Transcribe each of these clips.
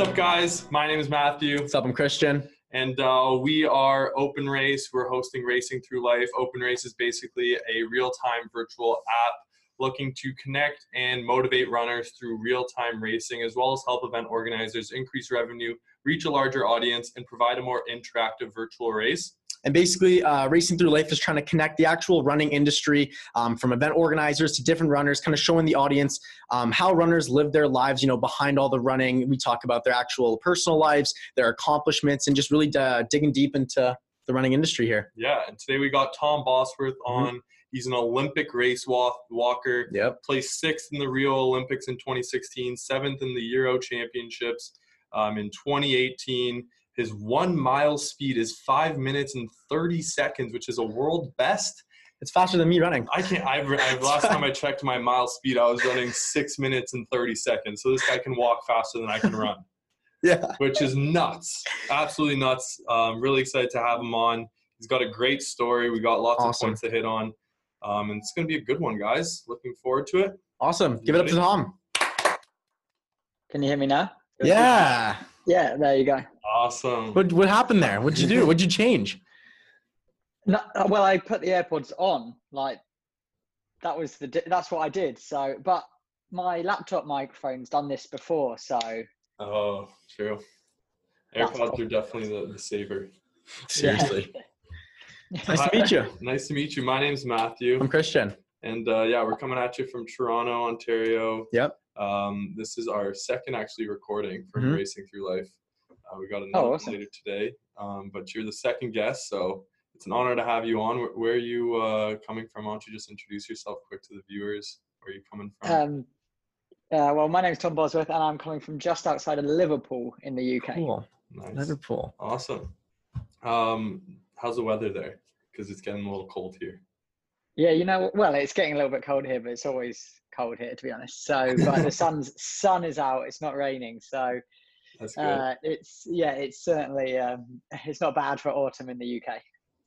up, guys? My name is Matthew, What's up? I'm Christian. and uh, we are Open Race. We're hosting Racing Through Life. Open Race is basically a real time virtual app looking to connect and motivate runners through real time racing, as well as help event organizers increase revenue, reach a larger audience, and provide a more interactive virtual race. And basically, uh, Racing Through Life is trying to connect the actual running industry um, from event organizers to different runners, kind of showing the audience um, how runners live their lives, you know, behind all the running. We talk about their actual personal lives, their accomplishments, and just really uh, digging deep into the running industry here. Yeah, and today we got Tom Bosworth on. He's an Olympic race walk- walker. Yep. placed sixth in the Rio Olympics in 2016, seventh in the Euro Championships um, in 2018. His one mile speed is five minutes and 30 seconds, which is a world best. It's faster than me running. I can't. I've, I've last time I checked my mile speed, I was running six minutes and 30 seconds. So this guy can walk faster than I can run, Yeah. which is nuts. Absolutely nuts. Um, really excited to have him on. He's got a great story. We got lots Awesome. of points to hit on. Um, and it's going to be a good one, guys. Looking forward to it. Awesome. Give it up to Tom. Can you hear me now? Yeah. Yeah, there you go. Awesome. What, what happened there? What'd you do? What'd you change? No, uh, well, I put the AirPods on. Like that was the di- that's what I did. So, but my laptop microphone's done this before. So Oh, true. That's AirPods cool. are definitely the, the saver. Seriously. nice to meet you. Nice to meet you. My name's Matthew, I'm Christian. and uh, yeah, we're coming at you from Toronto, Ontario. Yep. Um, this is our second actually recording from Mhm. Racing Through Life. Uh, we got another Oh, one awesome. later today, um, but you're the second guest, so it's an honor to have you on. Where, where are you uh, coming from? Why don't you just introduce yourself quick to the viewers? Where are you coming from? um, uh, well, my name's Tom Bosworth, and I'm coming from just outside of Liverpool in the UK. Cool. nice. Liverpool. Awesome. Um, how's the weather there? Because it's getting a little cold here. Yeah, you know, well, it's getting a little bit cold here, but it's always cold here, to be honest. So, but the sun's sun is out. It's not raining, so That's good. uh, it's yeah, it's certainly um, it's not bad for autumn in the UK.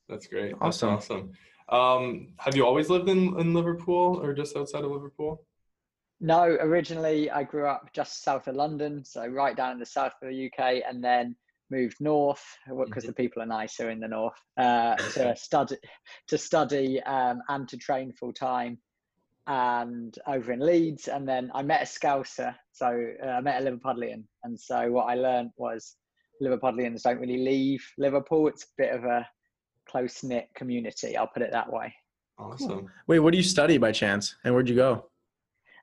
That's great. That's Awesome. awesome. Um, have you always lived in, in Liverpool or just outside of Liverpool? No, originally I grew up just south of London, so right down in the south of the UK, and then moved north because the people are nicer in the north uh, to study to study um, and to train full time, and over in Leeds, and then I met a Scouser, so uh, I met a Liverpudlian, and so what I learned was Liverpudlians don't really leave Liverpool. It's a bit of a close knit community. I'll put it that way. Awesome. Wait, what do you study by chance? And where'd you go?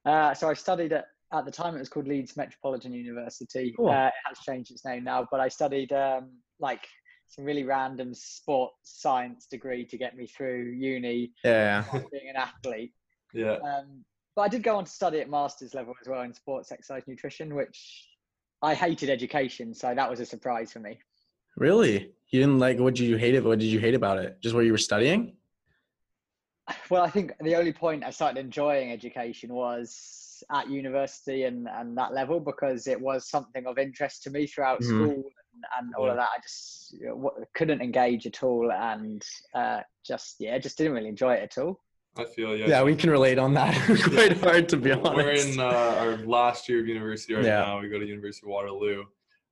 Uh, so I studied at at the time it was called Leeds Metropolitan University. Cool. Uh, it has changed its name now, but I studied um, like some really random sports science degree to get me through uni, Yeah. being an athlete. Yeah. Um, but I did go on to study at master's level as well in sports exercise nutrition, which I hated education, so that was a surprise for me. Really? You didn't like what did you hate it? What did you hate about it? Just what you were studying? Well, I think the only point I started enjoying education was at university and, and that level because it was something of interest to me throughout Mhm. school and, and all Yeah. of that. I just couldn't engage at all and uh, just, yeah, just didn't really enjoy it at all. I feel yeah. Yeah, we can relate on that. Quite hard to be honest. We're in uh, our last year of university right Yeah. now. We go to University of Waterloo,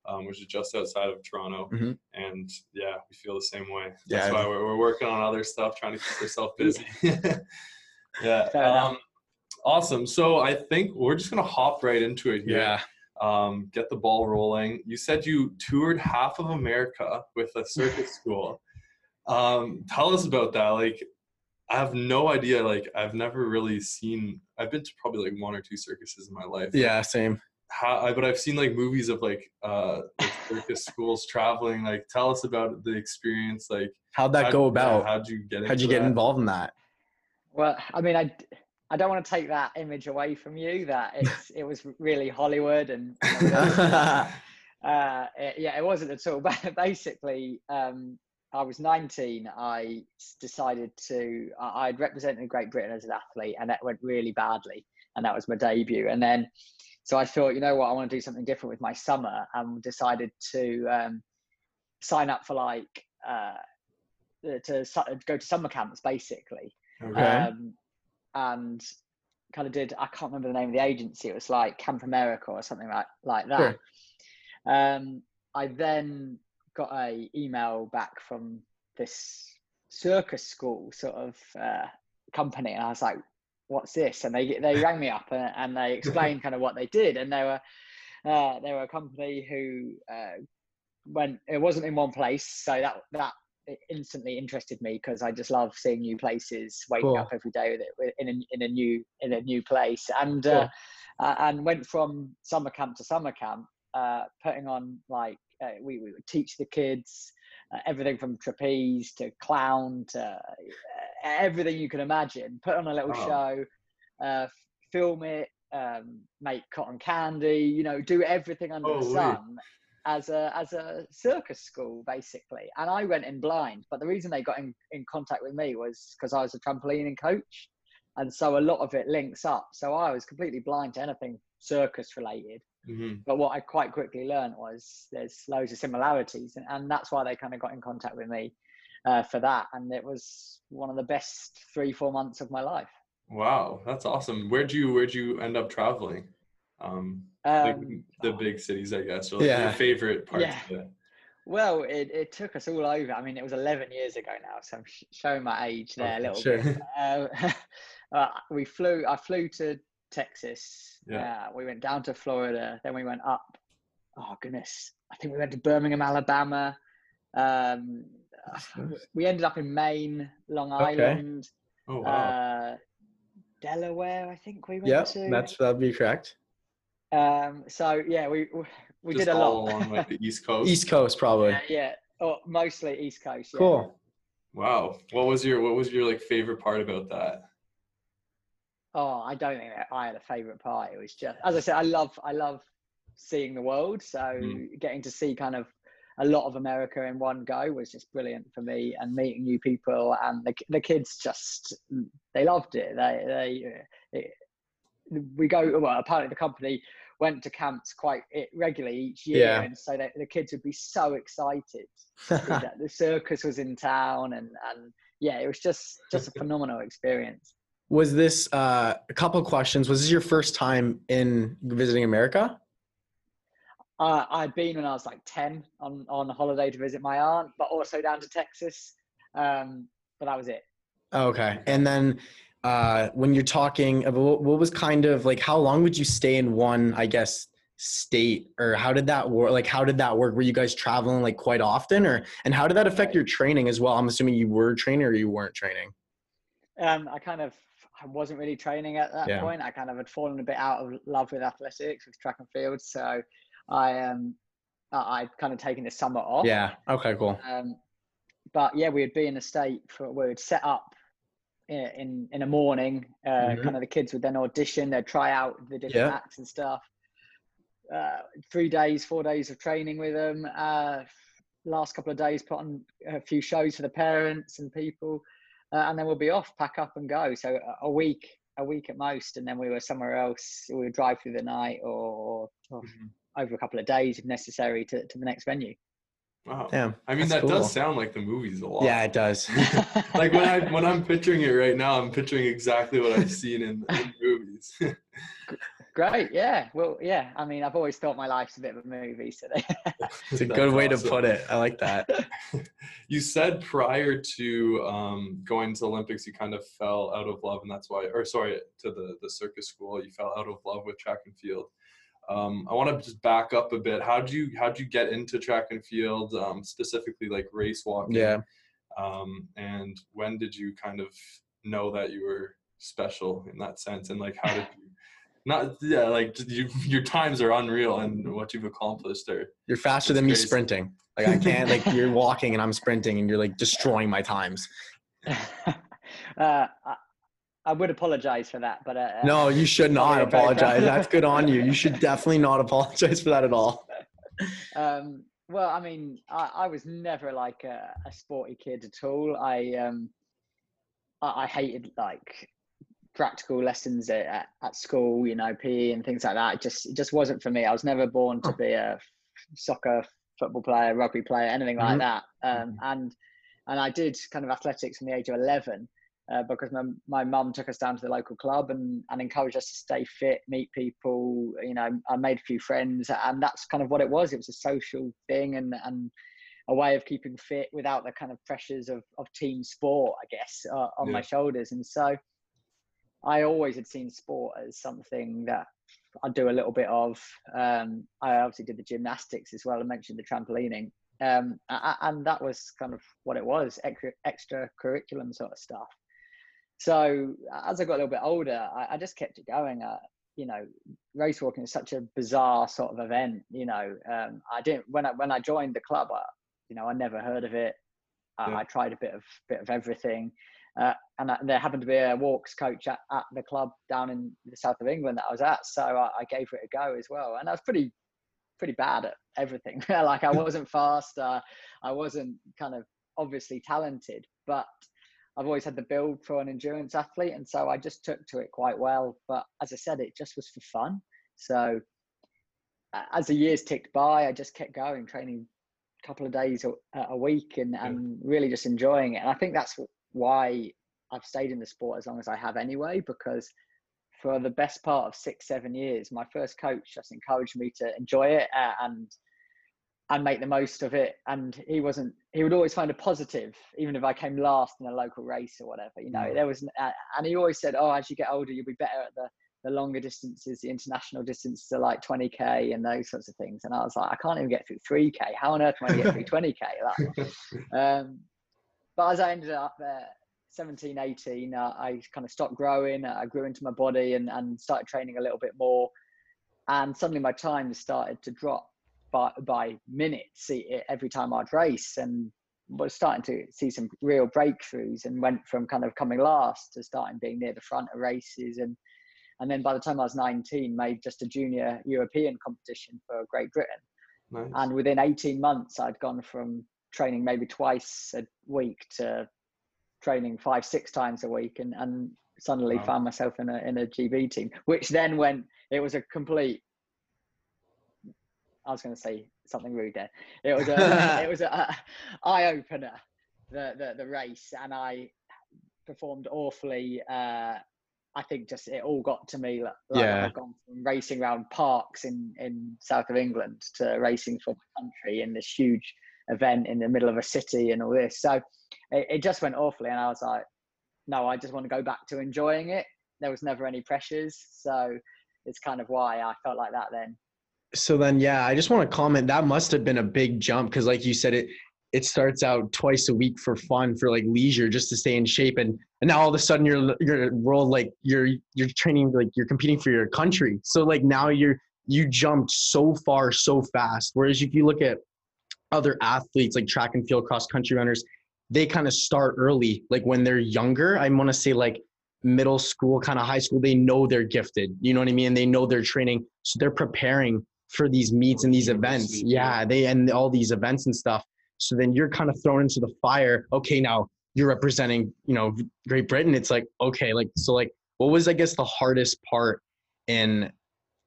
um, which is just outside of Toronto, Mhm. and yeah, we feel the same way. That's I- why we're, we're working on other stuff, trying to keep ourselves busy. yeah. Um, awesome. So I think we're just gonna hop right into it here. Yeah. um, get the ball rolling. You said you toured half of America with a circus school. Um, tell us about that. Like, I have no idea. Like, I've never really seen. I've been to probably like one or two circuses in my life. Yeah, same. How, I- but I've seen like movies of like uh, like circus schools traveling. Like, tell us about the experience. Like, How'd that how'd- go yeah, about? how'd you get? How'd you get that? involved in that? Well, I mean, I, I don't want to take that image away from you that it's, it was really Hollywood and, uh, it- yeah, it wasn't at all. But basically, um, I was 19. I decided to. I'd represented Great Britain as an athlete, and that went really badly. And that was my debut. And then, so I thought, you know what, I want to do something different with my summer, and decided to um, sign up for like uh, to su- go to summer camps, basically Okay. um, and kind of did I can't remember the name of the agency. It was like Camp America or something like like that. Sure. Um, I then got a email back from this circus school sort of uh, company, and I was like, "What's this?" And they they rang me up and, and they explained kind of what they did, and they were uh, they were a company who uh, went. It wasn't in one place, so that that instantly interested me because I just love seeing new places, waking cool. up every day with it in a, in a new in a new place, and cool. uh, uh, and went from summer camp to summer camp, uh, putting on like uh, we, we would teach the kids uh, everything from trapeze to clown to uh, everything you can imagine. Put on a little oh. show, film it, um, make cotton candy, you know, do everything under oh, the sun as a as a circus school basically. And I went in blind, but the reason they got in, in contact with me was because I was a trampolining coach, and so a lot of it links up. So I was completely blind to anything circus related. Mm-hmm. But what I quite quickly learned was there's loads of similarities, and, and that's why they kind of got in contact with me uh, for that. And it was one of the best three four months of my life. Wow, that's awesome. Where'd you where'd you end up traveling? Um, um big, the big cities, I guess. Or like yeah. Your favorite parts yeah. Well, it, it took us all over. I mean, it was 11 years ago now, so I'm sh- showing my age there oh, a little sure. bit. Uh, uh, we flew. I flew to Texas. Yeah. Uh, we went down to Florida. Then we went up. Oh goodness! I think we went to Birmingham, Alabama. Um, we ended up in Maine, Long Island. Okay. Oh, wow. Uh, Delaware, I think we went yep, to. that's that'd be correct. Um, so yeah, we we Just did a lot along like the East Coast. East Coast, probably. Yeah, yeah. Oh, mostly East Coast. Yeah. Cool. Wow. What was your What was your like favorite part about that? Oh, I don't think I had a favorite part. It was just, as I said, I love I love seeing the world. So mm. getting to see kind of a lot of America in one go was just brilliant for me, and meeting new people and the the kids just they loved it. They they it, we go well. Apparently, the company went to camps quite regularly each year, yeah. and so the kids would be so excited that the circus was in town, and and yeah, it was just just a phenomenal experience. Was this uh, a couple questions? Was this your first time in visiting America? Uh, I'd been when I was like 10 on, on holiday to visit my aunt, but also down to Texas. Um, but that was it. Okay. And then uh, when you're talking about what was kind of like, how long would you stay in one, I guess, state or how did that work? Like, how did that work? Were you guys traveling like quite often or, and how did that affect your training as well? I'm assuming you were training or you weren't training. Um, I kind of I wasn't really training at that yeah. point. I kind of had fallen a bit out of love with athletics, with track and field. So I um I'd kind of taken the summer off. Yeah. Okay. Cool. Um, but yeah, we'd be in a state for where we'd set up in in, in a morning. Uh, mm-hmm. Kind of the kids would then audition. They'd try out the different yeah. acts and stuff. Uh, three days, four days of training with them. Uh, last couple of days, put on a few shows for the parents and people, uh, and then we'll be off, pack up and go. So a week, a week at most, and then we were somewhere else. We would drive through the night or, or mm-hmm over a couple of days if necessary to, to the next venue. Wow. Damn. I mean, that cool. does sound like the movies a lot. Yeah, it does. like when I when I'm picturing it right now, I'm picturing exactly what I've seen in, in movies. Great. Yeah. Well, yeah. I mean, I've always thought my life's a bit of a movie. So it's a good way awesome. to put it. I like that. you said prior to um, going to the Olympics, you kind of fell out of love, and that's why, or sorry, to the the circus school, you fell out of love with track and field. Um, I want to just back up a bit. How did you how did you get into track and field, um, specifically like race walking? Yeah. Um, and when did you kind of know that you were special in that sense? And like, how did you? Not yeah, like you, your times are unreal, and what you've accomplished are. You're faster than crazy. me sprinting. Like I can't. like you're walking and I'm sprinting, and you're like destroying my times. uh, I would apologize for that, but uh, uh no, you should not apologize. That's good on you. You should definitely not apologize for that at all. Um, well, I mean, I, I was never like a, a, sporty kid at all. I um, I, I hated like practical lessons at, at, school, you know, PE and things like that. It just it just wasn't for me. I was never born to be a soccer, football player, rugby player, anything like mm-hmm. that. Um, and and I did kind of athletics from the age of eleven uh, because my my mum took us down to the local club and and encouraged us to stay fit, meet people. You know, I made a few friends, and that's kind of what it was. It was a social thing and and a way of keeping fit without the kind of pressures of of team sport, I guess, uh, on yeah. my shoulders. And so, I always had seen sport as something that I'd do a little bit of. Um, I obviously did the gymnastics as well. I mentioned the trampolining, um, and that was kind of what it was, extra, extra curriculum sort of stuff. So as I got a little bit older, I, I just kept it going. Uh, you know, race walking is such a bizarre sort of event. You know, um, I didn't when I when I joined the club. I, you know, I never heard of it. I, yeah. I tried a bit of bit of everything. Uh, and there happened to be a walks coach at, at, the club down in the south of England that I was at, so I, I gave it a go as well. And I was pretty, pretty bad at everything. like I wasn't fast, uh, I wasn't kind of obviously talented, but I've always had the build for an endurance athlete, and so I just took to it quite well. But as I said, it just was for fun. So as the years ticked by, I just kept going, training a couple of days a, a week, and, and really just enjoying it. And I think that's why I've stayed in the sport as long as I have anyway, because for the best part of six, seven years, my first coach just encouraged me to enjoy it uh, and and make the most of it. And he wasn't, he would always find a positive, even if I came last in a local race or whatever, you know, mm. there was, uh, and he always said, oh, as you get older, you'll be better at the, the longer distances, the international distances are like 20k and those sorts of things. And I was like, I can't even get through 3k. How on earth am I going to get through 20k? Like, um, but as I ended up uh, 17, 18, uh, I kind of stopped growing. I grew into my body and, and started training a little bit more. And suddenly my time started to drop by, by minutes every time I'd race and was starting to see some real breakthroughs and went from kind of coming last to starting being near the front of races and and then by the time I was 19 made just a junior European competition for Great Britain nice. and within 18 months I'd gone from training maybe twice a week to training five, six times a week, and and suddenly wow. found myself in a in a GB team, which then went. It was a complete. I was going to say something rude there. It was a it was a, eye opener, the, the the race, and I performed awfully. Uh, I think just it all got to me. Like, yeah. I've gone from racing around parks in in south of England to racing for my country in this huge event in the middle of a city and all this. So it, it just went awfully, and I was like, no, I just want to go back to enjoying it. There was never any pressures, so it's kind of why I felt like that then. So then, yeah, I just want to comment. That must have been a big jump because, like you said, it it starts out twice a week for fun, for like leisure, just to stay in shape, and and now all of a sudden you're you're world like you're you're training like you're competing for your country. So like now you're you jumped so far so fast. Whereas if you look at other athletes like track and field cross country runners they kind of start early like when they're younger. I want to say like middle school kind of high school they know they're gifted you know what i mean? They know they're training so they're preparing for these meets and these events. yeah. They and all these events and stuff. So then you're kind of thrown into the fire okay now you're representing you know great britain. It's like okay like so like what was i guess the hardest part in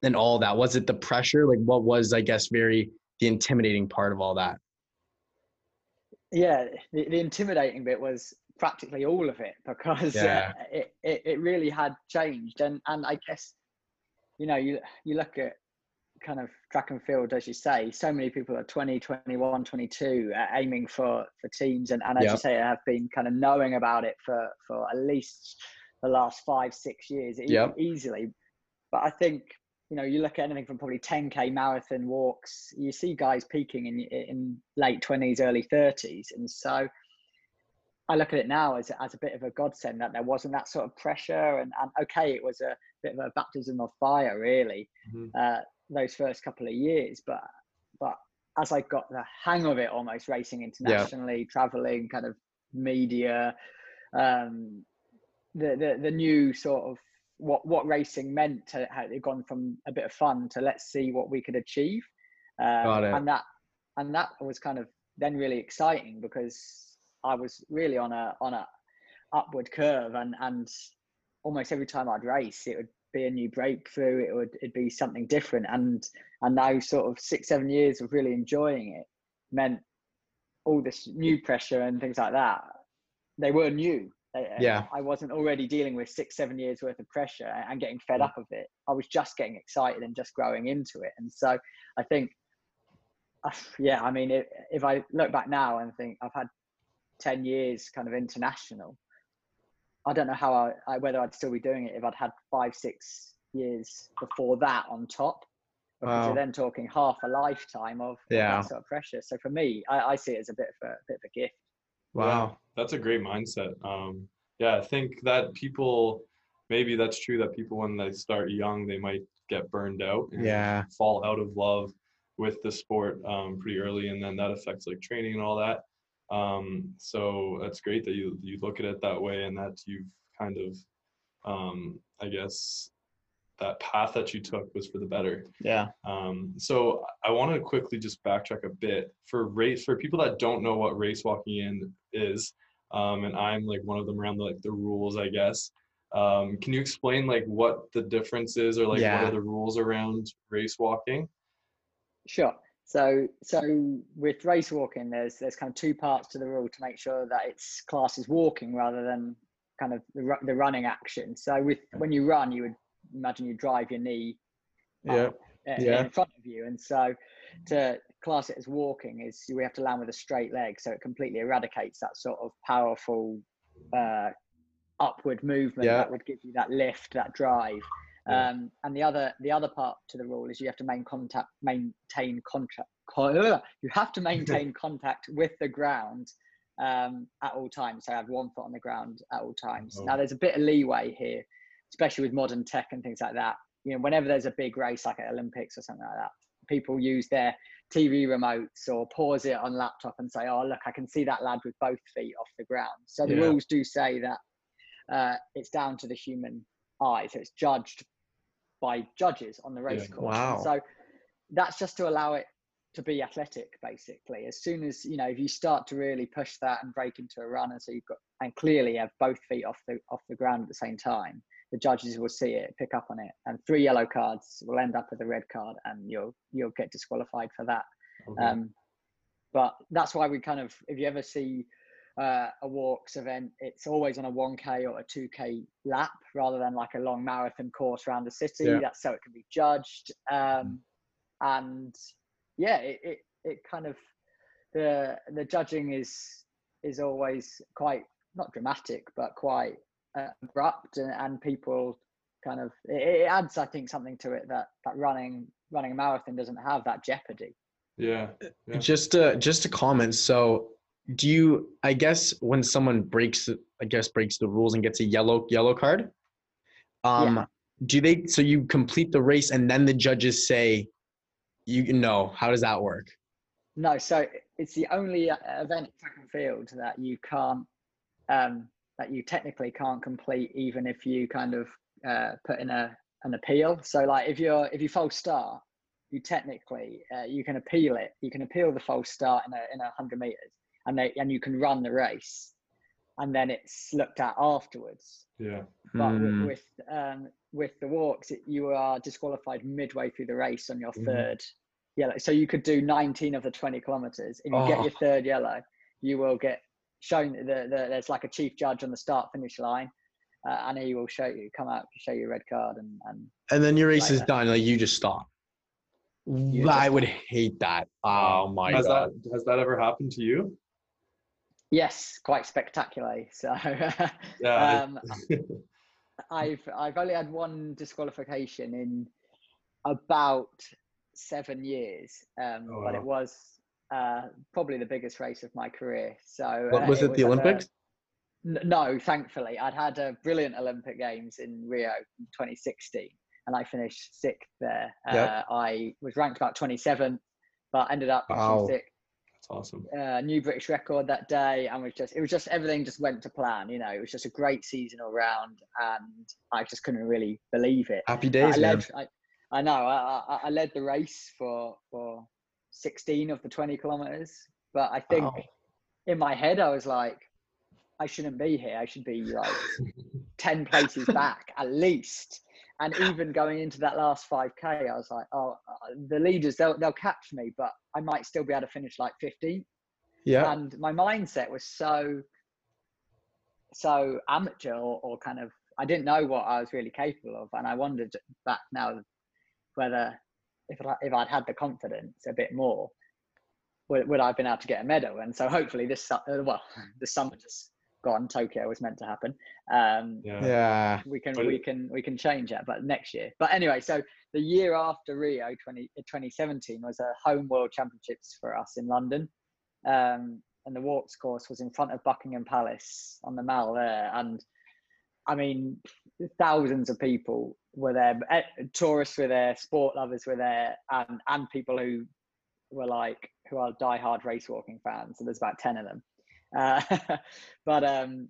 in all that? Was it the pressure? Like what was i guess very the intimidating part of all that? Yeah, the, the intimidating bit was practically all of it because yeah. uh, it, it, it really had changed. And, and I guess, you know, you, you look at kind of track and field, as you say, so many people are 20, 21, 22 uh, aiming for, for teams. And, and as yep. you say, have been kind of knowing about it for, for at least the last five, six years yep. easily. But I think you know, you look at anything from probably 10k marathon walks, you see guys peaking in in late 20s, early 30s, and so I look at it now as as a bit of a godsend that there wasn't that sort of pressure, and, and okay, it was a bit of a baptism of fire, really, mm-hmm. uh, those first couple of years, but but as I got the hang of it, almost racing internationally, yeah. traveling, kind of media, um, the the the new sort of what what racing meant to had it gone from a bit of fun to let's see what we could achieve. Um, and that and that was kind of then really exciting because I was really on a on a upward curve and and almost every time I'd race it would be a new breakthrough. It would it'd be something different. And and now sort of six seven years of really enjoying it meant all this new pressure and things like that. They were new yeah. I wasn't already dealing with six, seven years worth of pressure and getting fed up of it. I was just getting excited and just growing into it. And so I think, uh, yeah, I mean, if I look back now and think I've had 10 years kind of international, I don't know how I, whether I'd still be doing it if I'd had five, six years before that on top. Because wow. you're then talking half a lifetime of, yeah. Of sort of pressure. So for me, I, I see it as a bit of a, a bit of a gift. Wow, yeah, that's a great mindset. Um, yeah, I think that people maybe that's true that people when they start young they might get burned out and yeah fall out of love with the sport um, pretty early and then that affects like training and all that um, so that's great that you you look at it that way and that you've kind of um, i guess that path that you took was for the better yeah um, so i want to quickly just backtrack a bit for race for people that don't know what race walking in is um, and I'm like one of them around the, like the rules, I guess. Um, can you explain like what the difference is, or like yeah. what are the rules around race walking? Sure. So, so with race walking, there's there's kind of two parts to the rule to make sure that it's class is walking rather than kind of the, the running action. So, with when you run, you would imagine you drive your knee yeah. yeah. in front of you, and so to class it as walking is we have to land with a straight leg so it completely eradicates that sort of powerful uh, upward movement yeah. that would give you that lift that drive yeah. um, and the other the other part to the rule is you have to maintain contact maintain contact you have to maintain contact with the ground um, at all times so have one foot on the ground at all times oh. now there's a bit of leeway here especially with modern tech and things like that you know whenever there's a big race like at olympics or something like that people use their TV remotes or pause it on laptop and say, "Oh, look, I can see that lad with both feet off the ground." So the yeah. rules do say that uh, it's down to the human eye, so it's judged by judges on the race yeah. course. Wow. So that's just to allow it to be athletic, basically. As soon as you know, if you start to really push that and break into a run, and so you've got and clearly have both feet off the off the ground at the same time, the judges will see it, pick up on it, and three yellow cards will end up with a red card, and you'll you'll get disqualified for that. Okay. Um, but that's why we kind of, if you ever see uh, a walks event, it's always on a 1K or a 2K lap rather than like a long marathon course around the city. Yeah. That's so it can be judged. Um, and yeah, it, it, it kind of the the judging is is always quite not dramatic, but quite uh, abrupt and, and, people kind of it, it, adds i think something to it that that running running a marathon doesn't have that jeopardy yeah, yeah. just to just a comment so do you i guess when someone breaks i guess breaks the rules and gets a yellow yellow card um yeah. do they so you complete the race and then the judges say you know how does that work no so it's the only uh, event track and field that you can't um that you technically can't complete even if you kind of uh, put in a an appeal. So like if you're if you false start, you technically uh, you can appeal it. You can appeal the false start in a in a hundred meters, and they and you can run the race, and then it's looked at afterwards. Yeah. But mm. with with, um, with the walks, it, you are disqualified midway through the race on your mm. third yellow. So you could do 19 of the 20 kilometers. If you oh. get your third yellow, you will get shown that the, there's like a chief judge on the start finish line. Uh, and he will show you, come out, show you a red card, and and, and then your race like is that. done. Like you just stop. You I just would stop. hate that. Oh my has god! That, has that ever happened to you? Yes, quite spectacularly. So, yeah. um, I've I've only had one disqualification in about seven years, um, oh, but it was uh, probably the biggest race of my career. So what, was uh, it, it, the was Olympics? A, no, thankfully, I'd had a brilliant Olympic Games in Rio in 2016, and I finished sixth there. Yep. Uh, I was ranked about 27, but ended up wow. sixth. That's awesome. Uh, new British record that day, and was just it was just everything just went to plan. You know, it was just a great season all round, and I just couldn't really believe it. Happy days, I led, I, I know. I, I, I led the race for for 16 of the 20 kilometers. But I think in my head, I was like, I shouldn't be here. I should be like 10 places back at least. And even going into that last 5K, I was like, oh, uh, the leaders, they'll, they'll catch me, but I might still be able to finish like 15. Yeah. And my mindset was so, so amateur or, or kind of I didn't know what I was really capable of, and I wondered back now whether if I, if I'd had the confidence a bit more, would, would I have been able to get a medal? And so hopefully this uh, well the summer just gone. Tokyo was meant to happen. Um, yeah. yeah. we can we can we can change that, but next year. But anyway, so the year after Rio 20, 2017 was a home World Championships for us in London. Um, and the walks course was in front of Buckingham Palace on the Mall there. And I mean, thousands of people were there. Eh, tourists were there, sport lovers were there, and and people who were like who are die-hard race walking fans. So there's about ten of them. Uh, but um,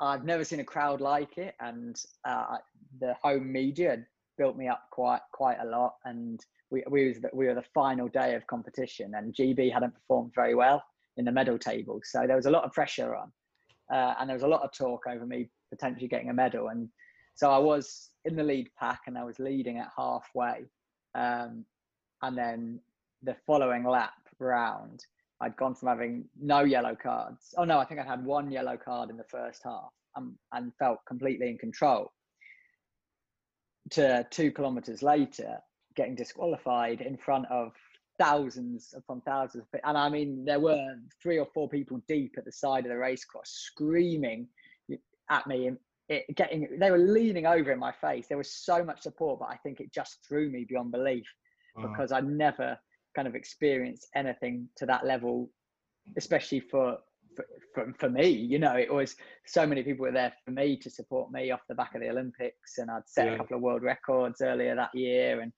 I've never seen a crowd like it, and uh, the home media built me up quite quite a lot. And we we was the, we were the final day of competition, and GB hadn't performed very well in the medal table, so there was a lot of pressure on, uh, and there was a lot of talk over me potentially getting a medal. And so I was in the lead pack, and I was leading at halfway, um, and then the following lap round, I'd gone from having no yellow cards. Oh no, I think I'd had one yellow card in the first half, and, and felt completely in control. To two kilometers later, getting disqualified in front of thousands upon thousands and I mean there were three or four people deep at the side of the race course screaming at me and it, getting they were leaning over in my face there was so much support but I think it just threw me beyond belief because I never kind of experienced anything to that level especially for for, for me, you know, it was so many people were there for me to support me off the back of the Olympics, and I'd set yeah. a couple of world records earlier that year, and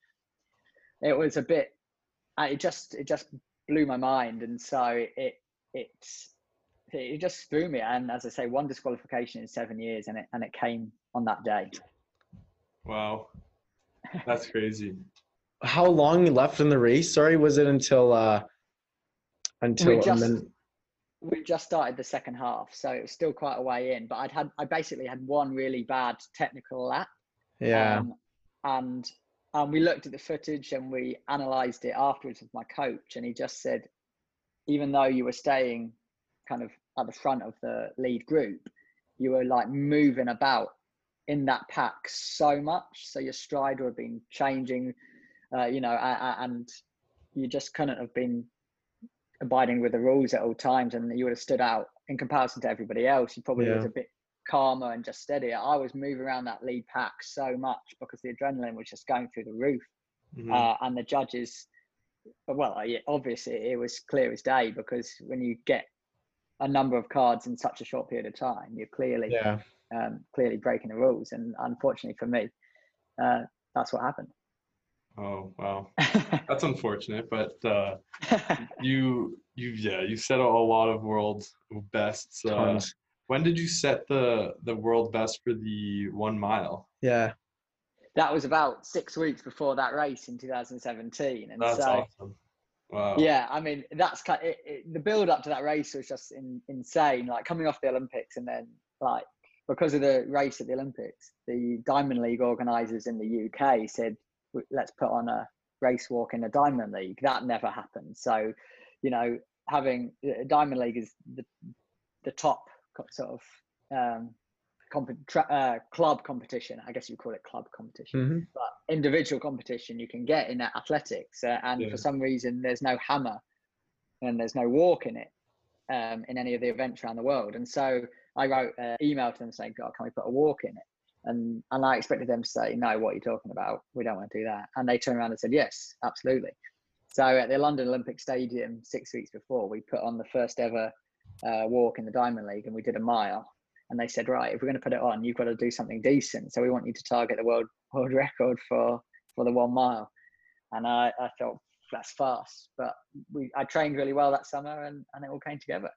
it was a bit it just it just blew my mind and so it it it just threw me. And as i say one disqualification in seven years and it and it came on that day. Wow. That's crazy. How long left in the race? Sorry was it until uh until we just, we just started the second half so it was still quite a way in. But i'd had i basically had one really bad technical lap. Yeah. Um, and and we looked at the footage and we analyzed it afterwards with my coach and he just said even though you were staying kind of at the front of the lead group you were like moving about in that pack so much so your stride would have been changing uh, you know and you just couldn't have been abiding with the rules at all times and you would have stood out in comparison to everybody else you probably yeah. was a bit calmer and just steadier. I was moving around that lead pack so much because the adrenaline was just going through the roof. Mm-hmm. Uh, and the judges, well, obviously it was clear as day because when you get a number of cards in such a short period of time, you're clearly yeah. um, clearly breaking the rules. And unfortunately for me, uh, that's what happened. Oh wow, that's unfortunate. But uh, you you yeah you set a lot of world bests. Uh, when did you set the the world best for the one mile? Yeah. That was about six weeks before that race in 2017, and that's so, awesome. Wow. Yeah, I mean that's kind of, it, it, the build up to that race was just in, insane. Like coming off the Olympics, and then like because of the race at the Olympics, the Diamond League organisers in the UK said, "Let's put on a race walk in the Diamond League." That never happened. So, you know, having uh, Diamond League is the the top sort of um, comp- tra- uh, club competition. I guess you call it club competition, mm-hmm. but individual competition you can get in athletics. Uh, and yeah. for some reason, there's no hammer and there's no walk in it um, in any of the events around the world. And so I wrote an email to them saying, "God, can we put a walk in it?" And and I expected them to say, "No, what are you talking about? We don't want to do that." And they turned around and said, "Yes, absolutely." So at the London Olympic Stadium six weeks before, we put on the first ever uh, walk in the Diamond League, and we did a mile. And they said, right, if we're going to put it on, you've got to do something decent. So we want you to target the world world record for for the one mile. And I, I thought that's fast, but we I trained really well that summer, and and it all came together.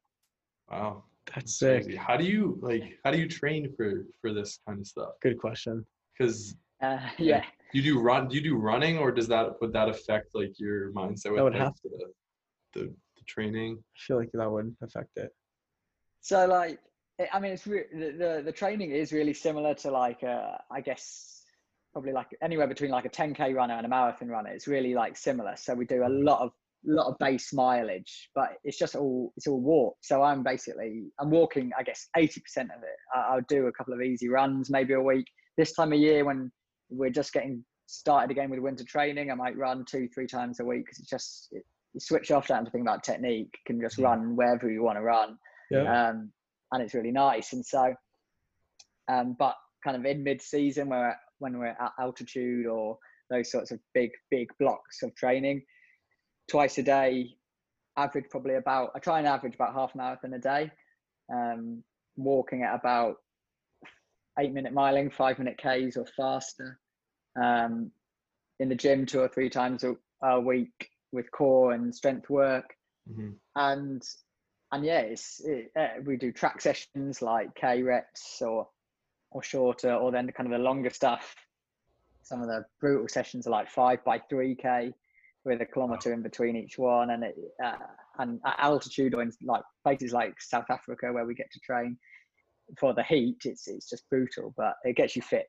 Wow, that's sick. How do you like? How do you train for for this kind of stuff? Good question. Because uh, yeah. You do run? Do you do running, or does that would that affect like your mindset? With, that would like, have to. The, the training? I feel like that would affect it. So like, I mean, it's re- the, the, the training is really similar to like, uh, I guess probably like anywhere between like a 10k runner and a marathon runner. It's really like similar. So we do a lot of lot of base mileage, but it's just all it's all walk. So I'm basically I'm walking. I guess eighty percent of it. I, will do a couple of easy runs, maybe a week. This time of year, when we're just getting started again with winter training, I might run two, three times a week because it's just it, you switch off, have to think about technique. You can just mm. run wherever you want to run, yeah. um, and it's really nice. And so, um, but kind of in mid-season, where when we're at altitude or those sorts of big, big blocks of training, twice a day, average probably about, I try and average about half an marathon a day, um, walking at about eight minute miling, five minute Ks or faster. Um, in the gym two or three times a, a week with core and strength work. Mm-hmm. And and yeah, it's it, uh, we do track sessions like K reps or or shorter, or then kind of the longer stuff. Some of the brutal sessions are like five by three K with a kilometer in between each one, and it, uh, and at altitude or in like places like South Africa where we get to train for the heat, it's it's just brutal, but it gets you fit.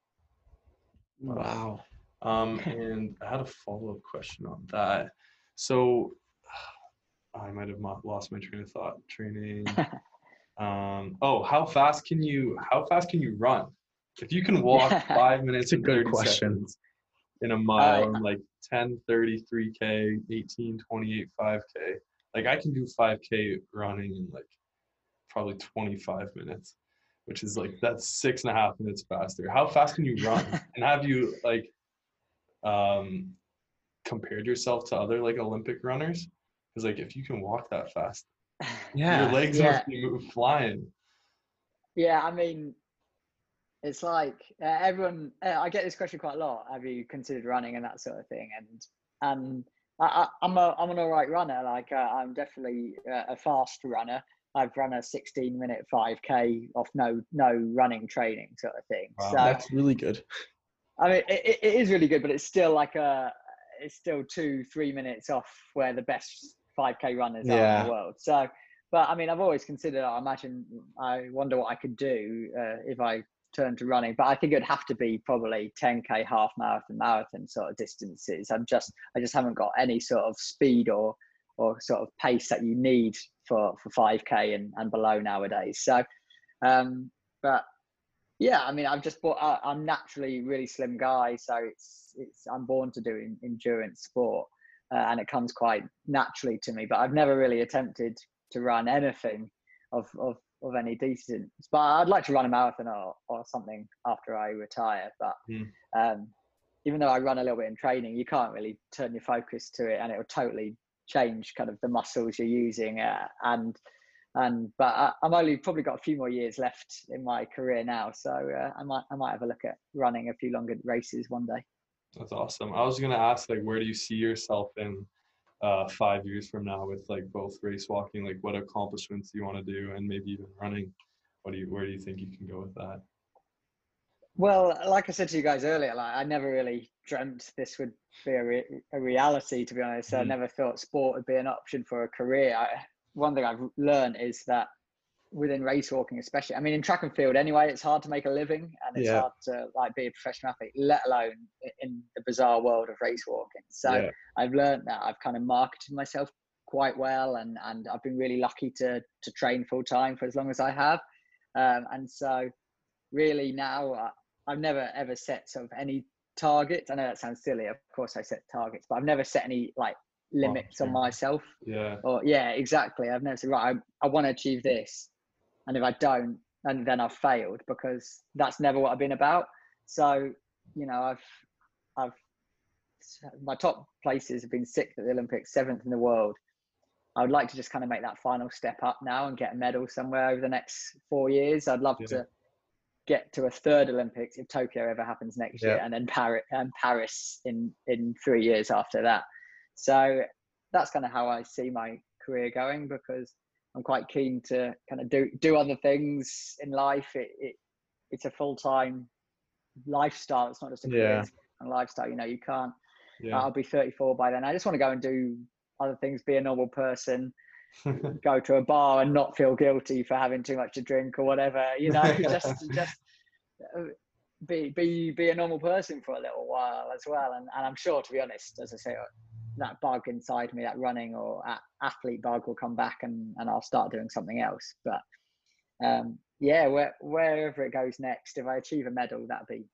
Wow. Um, and I had a follow up question on that. So I might have lost my train of thought. Training. um, oh, how fast can you? How fast can you run? If you can walk five minutes, it's a good question. In a mile, uh, like 10, 33k, 18, 28, 5k. Like I can do 5k running in like probably 25 minutes, which is like that's six and a half minutes faster. How fast can you run? and have you like um compared yourself to other like Olympic runners? Because like if you can walk that fast, yeah, your legs yeah. must be flying. Yeah, I mean, it's like uh, everyone. Uh, I get this question quite a lot. Have you considered running and that sort of thing? And and I, am a I'm an all right runner. Like uh, I'm definitely a fast runner. I've run a 16 minute 5k off no no running training sort of thing. Wow, so that's really good. I mean, it, it is really good, but it's still like a it's still two, three minutes off where the best 5k runners yeah. in the world. So, but I mean, I've always considered, I imagine, I wonder what I could do uh, if I turned to running, but I think it'd have to be probably 10k half marathon, marathon sort of distances. I'm just, I just haven't got any sort of speed or, or sort of pace that you need for, for 5k and, and below nowadays. So, um, but yeah, I mean, I've just bought. Uh, I'm naturally really slim guy, so it's it's. I'm born to do endurance sport, uh, and it comes quite naturally to me. But I've never really attempted to run anything of of of any decent. But I'd like to run a marathon or or something after I retire. But mm. um, even though I run a little bit in training, you can't really turn your focus to it, and it will totally change kind of the muscles you're using uh, and and but I, am only probably got a few more years left in my career now, so uh, I might I might have a look at running a few longer races one day. That's awesome. I was gonna ask like, where do you see yourself in uh, five years from now with like both race walking? Like, what accomplishments do you want to do, and maybe even running? What do you where do you think you can go with that? Well, like I said to you guys earlier, like I never really dreamt this would be a, re- a reality. To be honest, mm-hmm. I never thought sport would be an option for a career. I, one thing I've learned is that within race walking, especially, I mean, in track and field anyway, it's hard to make a living and it's yeah. hard to like be a professional athlete, let alone in the bizarre world of race walking. So yeah. I've learned that I've kind of marketed myself quite well and, and I've been really lucky to, to train full time for as long as I have. Um, and so really now uh, I've never ever set sort of any targets. I know that sounds silly. Of course I set targets, but I've never set any like limits on myself. Yeah. Or yeah, exactly. I've never said right. I, I want to achieve this, and if I don't, and then I've failed because that's never what I've been about. So you know, I've I've my top places have been sixth at the Olympics, seventh in the world. I would like to just kind of make that final step up now and get a medal somewhere over the next four years. I'd love yeah. to get to a third Olympics if Tokyo ever happens next yeah. year, and then Paris and Paris in in three years after that. So that's kind of how I see my career going because I'm quite keen to kind of do do other things in life. It, it it's a full time lifestyle. It's not just a career yeah. lifestyle. You know, you can't. Yeah. I'll be 34 by then. I just want to go and do other things, be a normal person, go to a bar and not feel guilty for having too much to drink or whatever. You know, just just uh, be be be a normal person for a little while as well. And and I'm sure, to be honest, as I say, that bug inside me, that running or athlete bug, will come back, and and I'll start doing something else. But um, yeah, where, wherever it goes next, if I achieve a medal, that'd be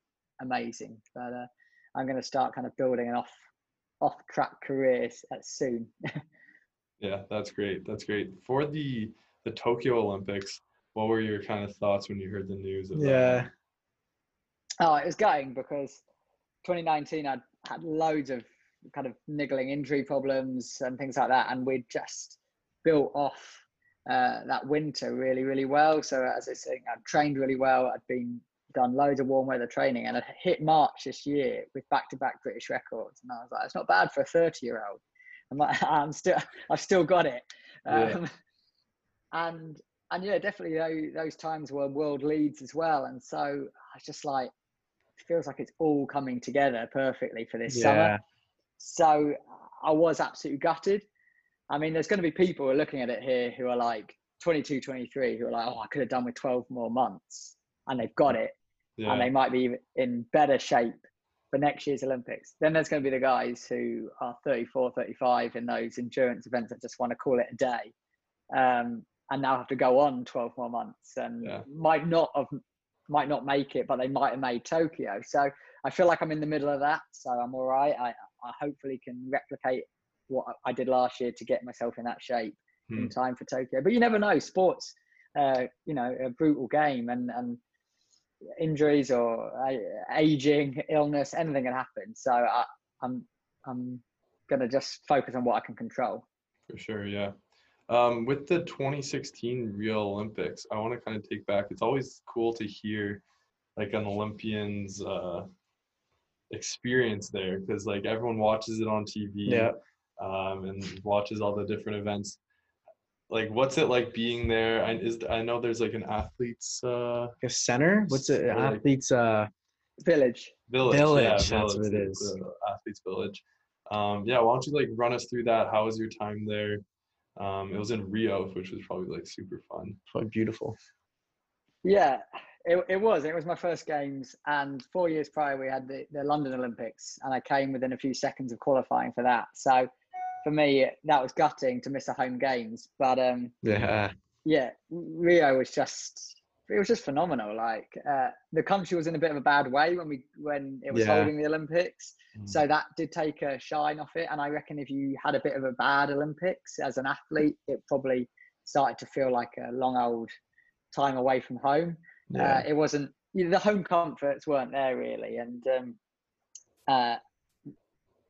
amazing. But uh, I'm going to start kind of building an off off track career soon. yeah, that's great. That's great. For the the Tokyo Olympics, what were your kind of thoughts when you heard the news of yeah. that? Oh, it was going because 2019 I had loads of kind of niggling injury problems and things like that, and we'd just built off uh, that winter really, really well. So as I said, I'd trained really well. I'd been done loads of warm weather training, and I hit March this year with back-to-back British records, and I was like, it's not bad for a 30-year-old. I'm like, I'm still, I've still got it. Um, yeah. And and yeah, definitely those, those times were world leads as well. And so I was just like, it feels like it's all coming together perfectly for this yeah. summer. So I was absolutely gutted. I mean, there's going to be people who are looking at it here who are like 22, 23, who are like, oh, I could have done with 12 more months. And they've got it. Yeah. And they might be in better shape for next year's Olympics. Then there's going to be the guys who are 34, 35 in those endurance events that just want to call it a day. Um, and now have to go on 12 more months and yeah. might not have might not make it but they might have made tokyo so i feel like i'm in the middle of that so i'm all right i, I hopefully can replicate what i did last year to get myself in that shape hmm. in time for tokyo but you never know sports uh, you know a brutal game and and injuries or uh, aging illness anything can happen so I, i'm i'm gonna just focus on what i can control for sure yeah um, with the 2016 Rio Olympics, I want to kind of take back. It's always cool to hear like an Olympian's uh, experience there because like everyone watches it on TV yeah. um, and watches all the different events. Like, what's it like being there? I, is I know there's like an athletes uh, a center. What's it? Athletes uh, village. Village. Village. Yeah, that's village. what it is. athletes village. Um, yeah, why don't you like run us through that? How was your time there? Um, it was in Rio, which was probably like super fun. Probably beautiful. Yeah, it, it was. It was my first games, and four years prior we had the, the London Olympics, and I came within a few seconds of qualifying for that. So for me, that was gutting to miss the home games. But um, yeah, yeah, Rio was just it was just phenomenal. Like uh, the country was in a bit of a bad way when we when it was yeah. holding the Olympics, mm. so that did take a shine off it. And I reckon if you had a bit of a bad Olympics as an athlete, it probably started to feel like a long old time away from home. Yeah. Uh, it wasn't you know, the home comforts weren't there really, and um, uh,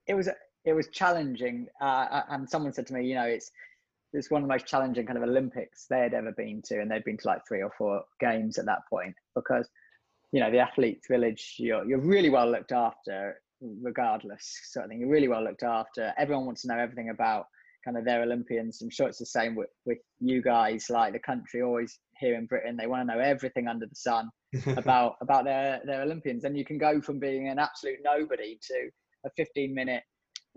it was it was challenging. Uh, and someone said to me, you know, it's it's one of the most challenging kind of Olympics they had ever been to, and they'd been to like three or four games at that point because you know the athletes village you're you're really well looked after regardless sort of thing. You're really well looked after. Everyone wants to know everything about kind of their Olympians. I'm sure it's the same with, with you guys. Like the country always here in Britain, they want to know everything under the sun about about their their Olympians. And you can go from being an absolute nobody to a 15 minute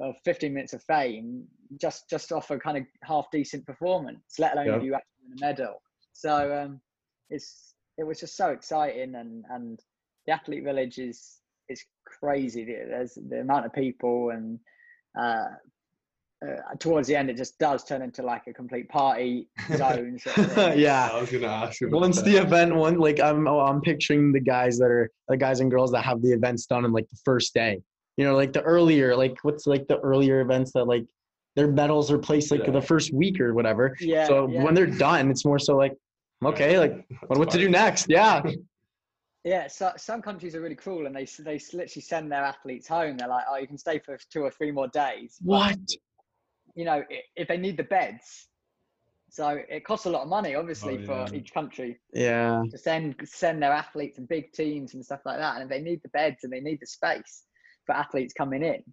of 15 minutes of fame just just off a kind of half decent performance let alone if you actually win a medal so um it's it was just so exciting and and the athlete village is is crazy there's the amount of people and uh, uh, towards the end, it just does turn into like a complete party zone. yeah, I was gonna ask you. Once that. the event, one like I'm, oh, I'm picturing the guys that are the guys and girls that have the events done in like the first day you know like the earlier like what's like the earlier events that like their medals are placed like yeah. the first week or whatever yeah so yeah. when they're done it's more so like okay like what, what to do next yeah yeah so some countries are really cruel and they they literally send their athletes home they're like oh you can stay for two or three more days what you know if they need the beds so it costs a lot of money, obviously, oh, yeah. for each country. Yeah. To send send their athletes and big teams and stuff like that, and they need the beds and they need the space for athletes coming in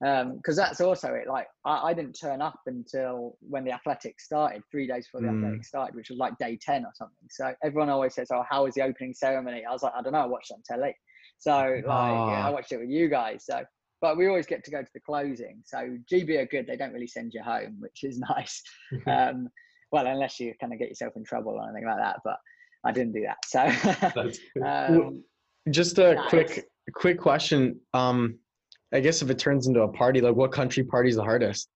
because um, that's also it. Like I, I, didn't turn up until when the athletics started, three days before the mm. athletics started, which was like day ten or something. So everyone always says, "Oh, how was the opening ceremony?" I was like, "I don't know. I watched it on telly." So like oh. yeah, I watched it with you guys. So but we always get to go to the closing. So GB are good; they don't really send you home, which is nice. um, well, unless you kind of get yourself in trouble or anything like that. But I didn't do that. So um, just a quick quick question. Um, I guess if it turns into a party, like what country party's the hardest?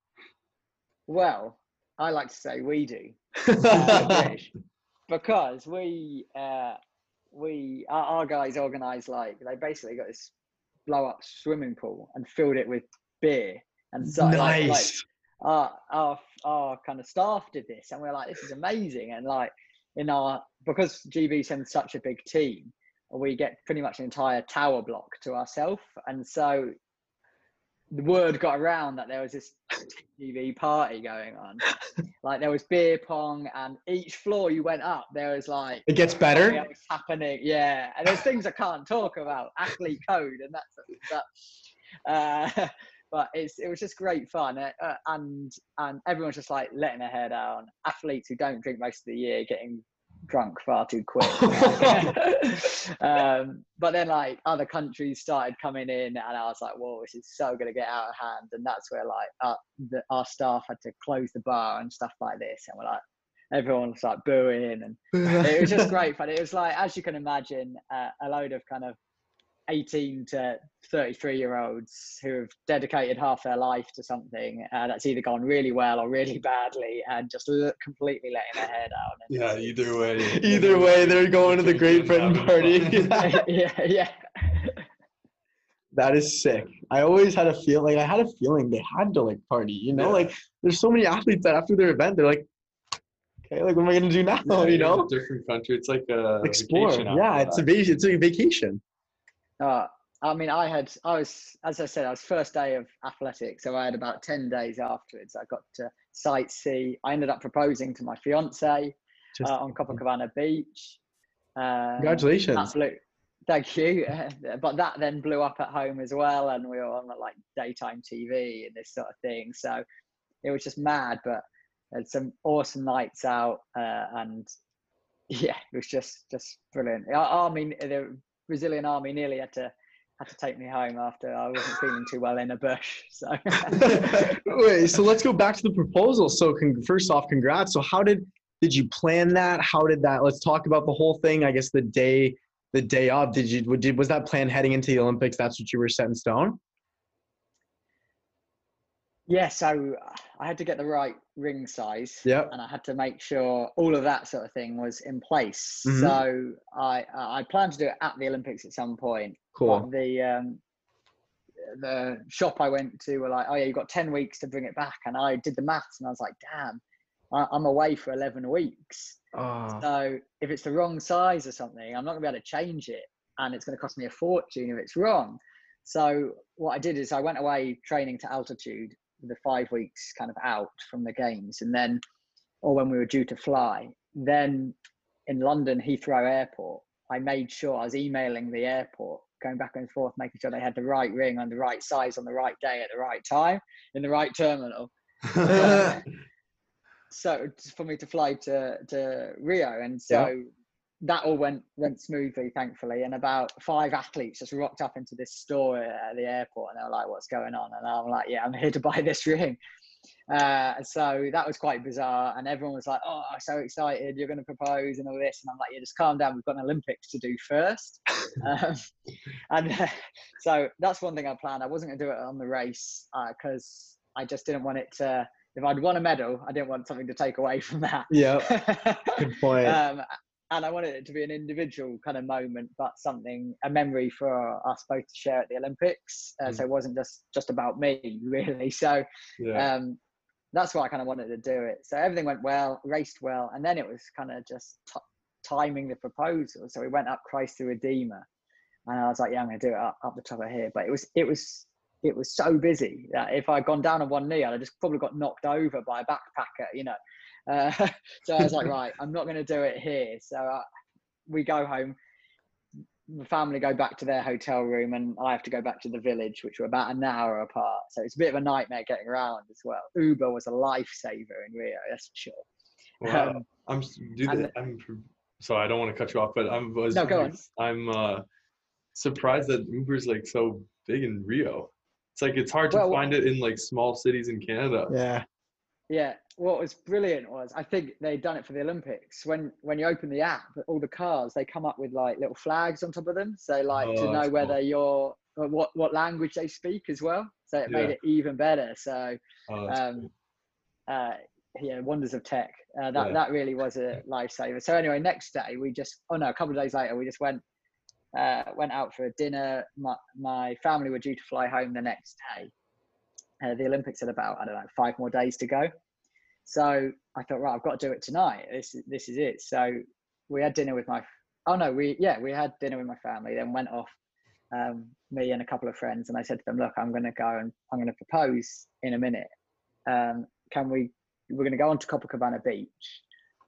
Well, I like to say we do uh, because we uh, we our, our guys organise like they basically got this blow up swimming pool and filled it with beer and so like, like nice. our, our our kind of staff did this and we are like this is amazing and like in our because GB sends such a big team we get pretty much an entire tower block to ourselves and so the word got around that there was this TV party going on. like there was beer pong, and each floor you went up, there was like It gets better. else happening. Yeah, and there's things I can't talk about, athlete code and that sort of stuff. Uh, but it's it was just great fun, uh, uh, and and everyone's just like letting their hair down. Athletes who don't drink most of the year getting drunk far too quick. um, but then like other countries started coming in, and I was like, "Whoa, this is so gonna get out of hand." And that's where like uh, the, our staff had to close the bar and stuff like this, and we're like, everyone was like booing, and it was just great fun. It was like, as you can imagine, uh, a load of kind of 18 to 33 year olds who have dedicated half their life to something uh, that's either gone really well or really badly and just l- completely letting their hair down. And Yeah, either way. Either way, they're going to the Great Britain party. Having yeah, yeah. that is sick. I always had a feel like I had a feeling they had to like party. You know, Yeah. like there's so many athletes that after their event, they're like, okay, like what am I gonna do now? Yeah, you you're a know, different country. It's like a explore. Yeah, it's a that. it's a vacation. Uh, I mean, I had, I was, as I said, I was first day of athletics, so I had about 10 days afterwards. I got to sightsee. I ended up proposing to my fiance Just uh, on Copacabana Beach. Um, congratulations. Blew, thank you. but that then blew up at home as well, and we were on like daytime TV and this sort of thing. So it was just mad, but had some awesome nights out, uh, and yeah, it was just just brilliant. I mean, the Brazilian army, nearly had to had to take me home after I wasn't feeling too well in a bush. So Wait, so let's go back to the proposal. So, con- first off, congrats. So, how did did you plan that? How did that? Let's talk about the whole thing. I guess the day the day of. Did you did was that plan heading into the Olympics? That's what you were set in stone. Yeah, so I had to get the right ring size. Yep. and I had to make sure all of that sort of thing was in place. Mhm. So I I planned to do it at the Olympics at some point. Cool. But the um, the shop I went to were like, oh yeah, you've got ten weeks to bring it back, and I did the maths, and I was like, damn, I, I'm away for eleven weeks. Oh, So if it's the wrong size or something, I'm not gonna be able to change it, and it's gonna cost me a fortune if it's wrong. So what I did is I went away training to altitude the five weeks kind of out from the games, and then, or when we were due to fly, then in London Heathrow Airport, I made sure I was emailing the airport, going back and forth, making sure they had the right ring on the right size on the right day at the right time in the right terminal. So for me to fly to to Rio, and so that all went went smoothly, thankfully. And about five athletes just rocked up into this store at the airport, and they were like, "What's going on?" And I'm like, "Yeah, I'm here to buy this ring." Uh, so that was quite bizarre, and everyone was like, "Oh, I'm so excited! You're going to propose and all this." And I'm like, "Yeah, just calm down. We've got an Olympics to do first. um, and uh, so that's one thing I planned. I wasn't going to do it on the race because I just didn't want it to. If I'd won a medal, I didn't want something to take away from that. yeah. Good point. um, and I wanted it to be an individual kind of moment, but something a memory for us both to share at the Olympics. Uh, So it wasn't just just about me, really. So yeah. um, that's why I kind of wanted to do it. So everything went well, raced well, and then it was kind of just t- timing the proposal. So we went up Christ the Redeemer, and I was like, "Yeah, I'm going to do it up, up the top of here." But it was it was it was so busy that if I'd gone down on one knee, I'd have just probably got knocked over by a backpacker, you know. Uh, so I was like, right, I'm not going to do it here. So uh, we go home. The family go back to their hotel room, and I have to go back to the village, which were about an hour apart. So it's a bit of a nightmare getting around as well. Uber was a lifesaver in Rio, that's for sure. Wow. um, I'm s- do and- the, I'm sorry, I don't want to cut you off, but I'm was No, go on. I'm uh surprised that Uber's like so big in Rio. It's like it's hard to Well, find it in like small cities in Canada. yeah. Yeah, what was brilliant was I think they'd done it for the Olympics. When when you open the app, all the cars they come up with like little flags on top of them, so like Oh, to know whether cool. you're what what language they speak as well. So it Yeah. made it even better. So Oh, um, cool. uh, yeah, wonders of tech. Uh, that Yeah. that really was a lifesaver. So anyway, next day we just oh no, a couple of days later we just went uh, went out for a dinner. My my family were due to fly home the next day. Uh, the Olympics had about I don't know five more days to go. So I thought, right, I've got to do it tonight. This this is it. So we had dinner with my oh no, we yeah we had dinner with my family. Then went off. Um, me and a couple of friends, and I said to them, "Look, I'm going to go and I'm going to propose in a minute. Um, can we? We're going to go on to Copacabana Beach,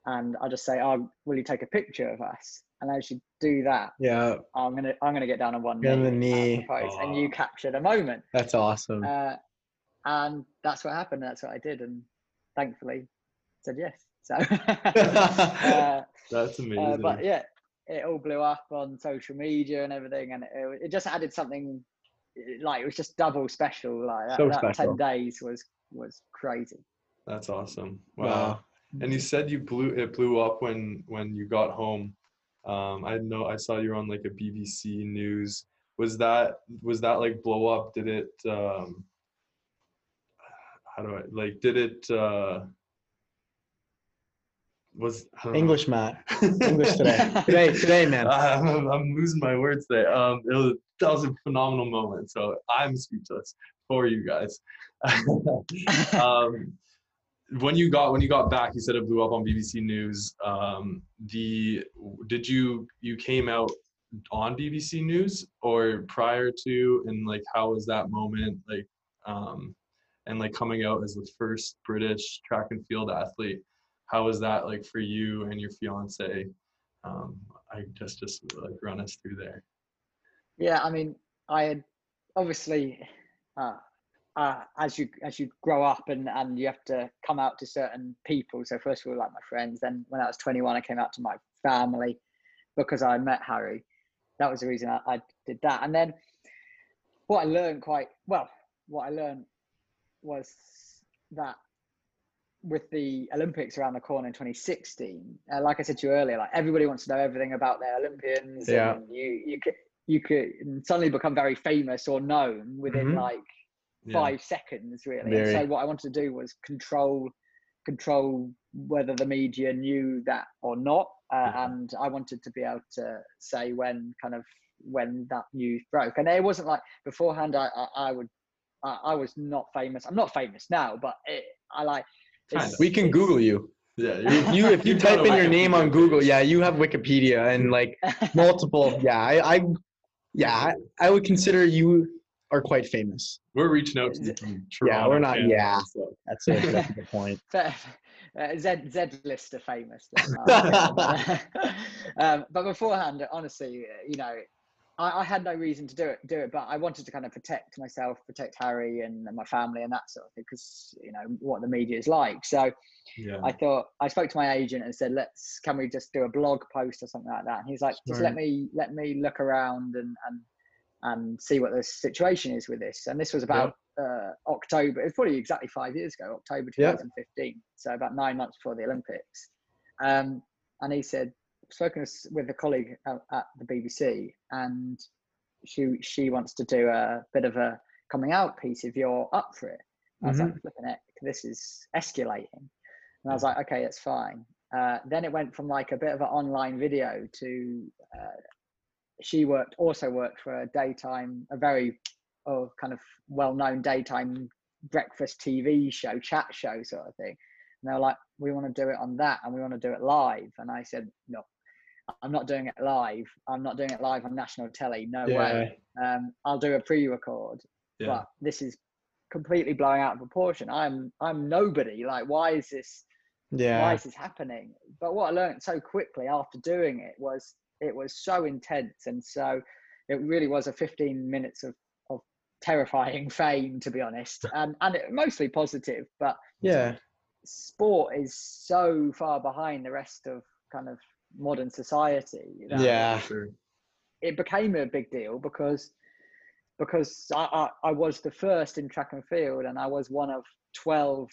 and I'll just say, "Oh, will you take a picture of us?" And as you do that, Yeah, I'm gonna I'm gonna get down on one Get on the knee, and knee. propose, and you capture the moment. that's awesome. Uh, and that's what happened. That's what I did, and thankfully said yes. So, uh, That's uh, amazing. but yeah, it all blew up on social media and everything, and it, it just added something. Like it was just double special. Like that, So that special. ten days was was crazy. That's awesome. Wow. wow. And you said you blew it blew up when when you got home. Um, I know I saw you were on like a BBC News. Was that was that like blow up? Did it? Um, how do I like? Did it? Uh, was I. English, Matt. English today. today, today, man. I'm, I'm losing my words there. Um, it was that was a phenomenal moment. So I'm speechless for you guys. um, when you got when you got back, you said it blew up on BBC News. Um, the did you you came out on BBC News or prior to, and like how was that moment like? Um, and like coming out as the first British track and field athlete, how was that like for you and your fiance? Um, I just just like run us through there. Yeah, I mean, I had obviously, uh, uh, as you as you grow up and and you have to come out to certain people. So first of all, like my friends. Then when I was 21, I came out to my family because I met Harry. That was the reason I, I did that. And then what I learned quite well, what I learned was that with the Olympics around the corner in 2016, uh, like I said to you earlier, like everybody wants to know everything about their Olympians. Yeah. And you you could you could suddenly become very famous or known within Mhm. like Yeah. five seconds, really. And so what I wanted to do was control control whether the media knew that or not, uh, Yeah. and I wanted to be able to say when kind of when that news broke. And it wasn't like beforehand. I I, I would. I, I was not famous. I'm not famous now, but it, I like. We can Google you. Yeah, If you if you You've type in your name on Google, yeah, you have Wikipedia and like multiple. Yeah, I, I yeah, I, I would consider you are quite famous. We're reaching out to you from Yeah, we're not- Canada, yeah. so- That's a, that's a good point. Fair- uh, Z Z list are famous. then, aren't they? um, but beforehand, honestly, uh, you know, I, I had no reason to do it. Do it, but I wanted to kind of protect myself, protect Harry and, and my family, and that sort of thing, because you know what the media is like. So yeah. I thought I spoke to my agent and said, "Let's can we just do a blog post or something like that?" And he's like, "Just let me let me look around and and and see what the situation is with this." And this was about uh, October. It's probably exactly five years ago, October Yeah. 2015. So about nine months before the Olympics. Um, and he said, spoken with a colleague at, at the BBC, and she she wants to do a bit of a coming out piece if you're up for it. I was like, flipping it, this is escalating. And I was like, okay, it's fine. Uh, then it went from like a bit of an online video to uh, she worked also worked for a daytime, a very oh, kind of well-known daytime breakfast TV show, chat show sort of thing. And they were like, we want to do it on that and we want to do it live. And I said, no, I'm not doing it live. I'm not doing it live on national telly. No way. Um, I'll do a pre-record yeah. but this is completely blowing out of proportion. I'm I'm nobody. Like, why is this? Yeah. Why is this happening? But what I learned so quickly after doing it was it was so intense, and so it really was a 15 minutes of of terrifying fame, to be honest, and and it, mostly positive. But Yeah. sport is so far behind the rest of kind of modern society. that Yeah. It became a big deal because because I, I, I was the first in track and field and I was one of 12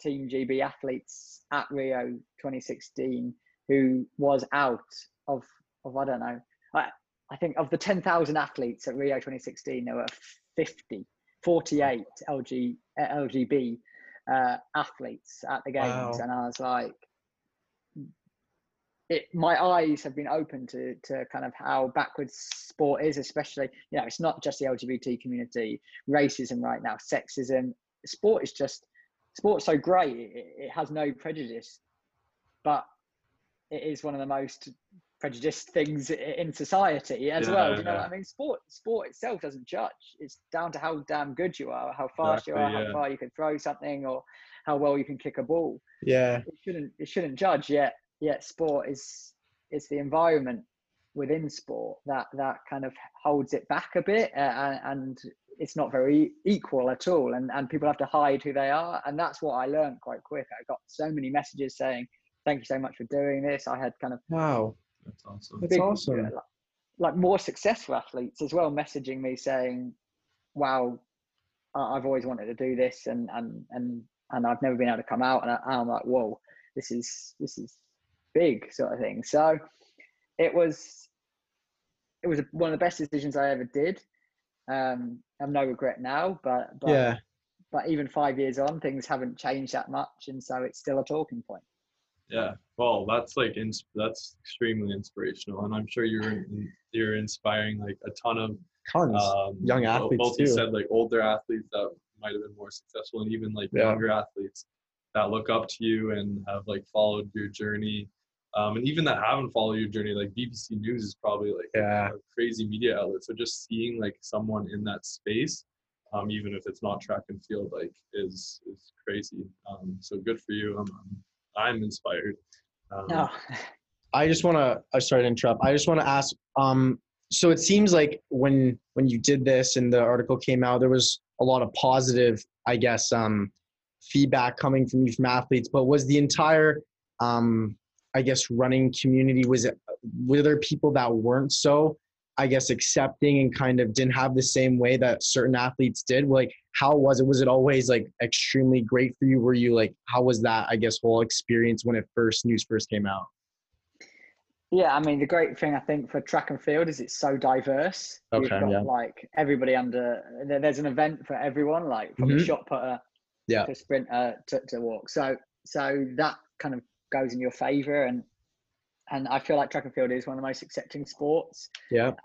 Team GB athletes at Rio 2016 who was out of, of I don't know. I, I think of the 10,000 athletes at Rio 2016, there were 50, 48 LG, LGB uh, athletes at the games, wow. and I was like, it, my eyes have been open to to kind of how backwards sport is, especially you know it's not just the LGBT community, racism right now, sexism. Sport is just sport's so great; it, it has no prejudice, but it is one of the most prejudiced things in society as yeah, well. you know what I mean? Sport sport itself doesn't judge. It's down to how damn good you are, how fast exactly, you are, yeah. how far you can throw something, or how well you can kick a ball. Yeah, it shouldn't it shouldn't judge yet yet sport is it's the environment within sport that that kind of holds it back a bit uh, and it's not very equal at all and and people have to hide who they are and that's what i learned quite quick. I got so many messages saying thank you so much for doing this. I had kind of wow. That's awesome. That's big, awesome. like, like more successful athletes as well messaging me saying wow i've always wanted to do this and and and and i've never been able to come out and, I, i'm like whoa this is this is big sort of thing. So it was it was one of the best decisions I ever did. Um, I have no regret now, but, but yeah. But even five years on, things haven't changed that much, and so it's still a talking point. Yeah, well, that's like ins- that's extremely inspirational, and I'm sure you're you're inspiring like a ton of tons um, young athletes both too. you said like older athletes that might have been more successful, and even like yeah. younger athletes that look up to you and have like followed your journey um, and even that haven't followed your journey like bbc news is probably like yeah. a crazy media outlet. So just seeing like someone in that space um, even if it's not track and field like is is crazy. Um, so good for you. I'm i'm, I'm inspired. Um, no. i just want to i started to interrupt. I just want to ask um so it seems like when when you did this and the article came out there was a lot of positive i guess um feedback coming from you from athletes but was the entire um I guess running community was it were there people that weren't so I guess accepting and kind of didn't have the same way that certain athletes did like how was it was it always like extremely great for you were you like how was that I guess whole experience when it first news first came out yeah, I mean the great thing I think for track and field is it's so diverse. Okay, You've got yeah. like everybody under there's an event for everyone, like from mm-hmm. the shot putter yeah. to sprinter to, to walk. So so that kind of goes in your favor and and I feel like track and field is one of the most accepting sports. Yeah. Um,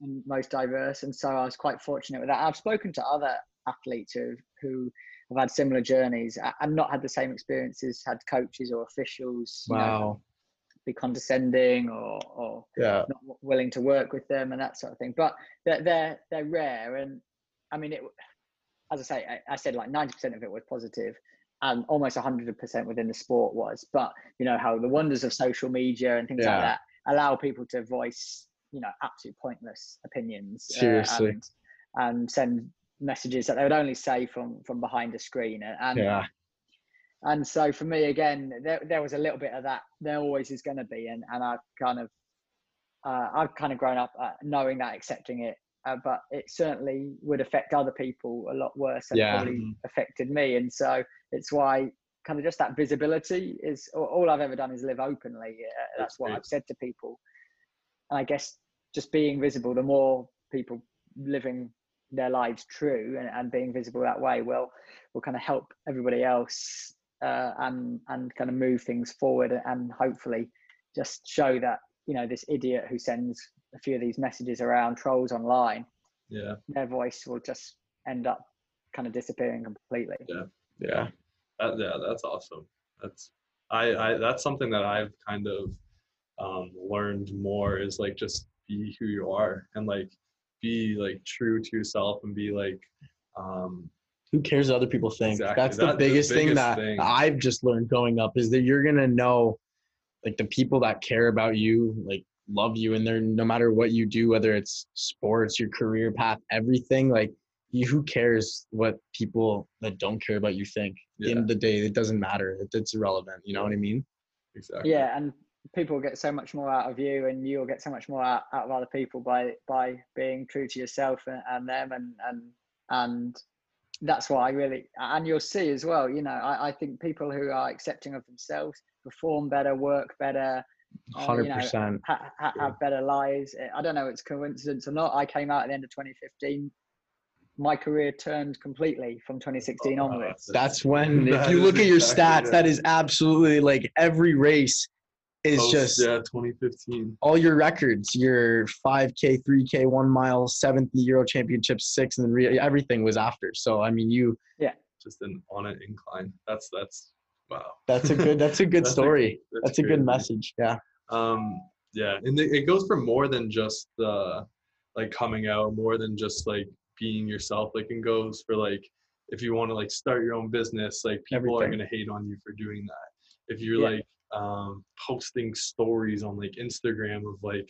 and most diverse. And so I was quite fortunate with that. I've spoken to other athletes who who have had similar journeys and not had the same experiences, had coaches or officials wow. Know, be condescending or, or yeah. not willing to work with them and that sort of thing. But they're they're, they're rare. And I mean, it, as I say, I, I said like ninety percent of it was positive, and almost 100% within the sport was but you know how the wonders of social media and things yeah. like that allow people to voice you know absolute pointless opinions uh, seriously uh, and, and, send messages that they would only say from from behind a screen and yeah. and so for me again there, there was a little bit of that there always is going to be and and i've kind of uh, i've kind of grown up uh, knowing that accepting it uh, but it certainly would affect other people a lot worse than yeah. probably mm-hmm. affected me. And so it's why kind of just that visibility is all I've ever done is live openly. Uh, that's, that's what I've said to people. And I guess just being visible, the more people living their lives true and, and being visible that way will will kind of help everybody else uh, and and kind of move things forward and hopefully just show that you know this idiot who sends a few of these messages around trolls online, yeah, their voice will just end up kind of disappearing completely. Yeah, yeah, that, yeah. That's awesome. That's I, I that's something that I've kind of um, learned more is like just be who you are and like be like true to yourself and be like um who cares what other people think exactly. that's the, biggest, the biggest thing that thing. i've just learned going up is that you're gonna know like the people that care about you like love you and they're no matter what you do whether it's sports your career path everything like you, who cares what people that don't care about you think? At the end of the day it doesn't matter. It, it's irrelevant. You know what i mean? Exactly. Yeah and people get so much more out of you and you'll get so much more out, out of other people by by being true to yourself and, and them and and and that's what i really and you'll see as well you know I, I think people who are accepting of themselves perform better work better uh, you know, percent. ha- ha- have better lives. I don't know if it's coincidence or not. I came out at the end of 2015. My career turned completely from 2016 Oh, onwards. That's when, if you look at your exactly stats, it. that is absolutely like every race is Post, just yeah, 2015. all your records, your 5K, 3K, one mile, seventh Euro Championship, six, and then re- everything was after. So I mean, you yeah, Just an on an incline. That's that's wow. that's a good that's a good That's a- story. that's That's a good message. Yeah. um yeah and it it goes for more than just the like coming out more than just like being yourself like it goes for like if you want to like start your own business like people are going to hate on you for doing that if you're Yeah. like um posting stories on like instagram of like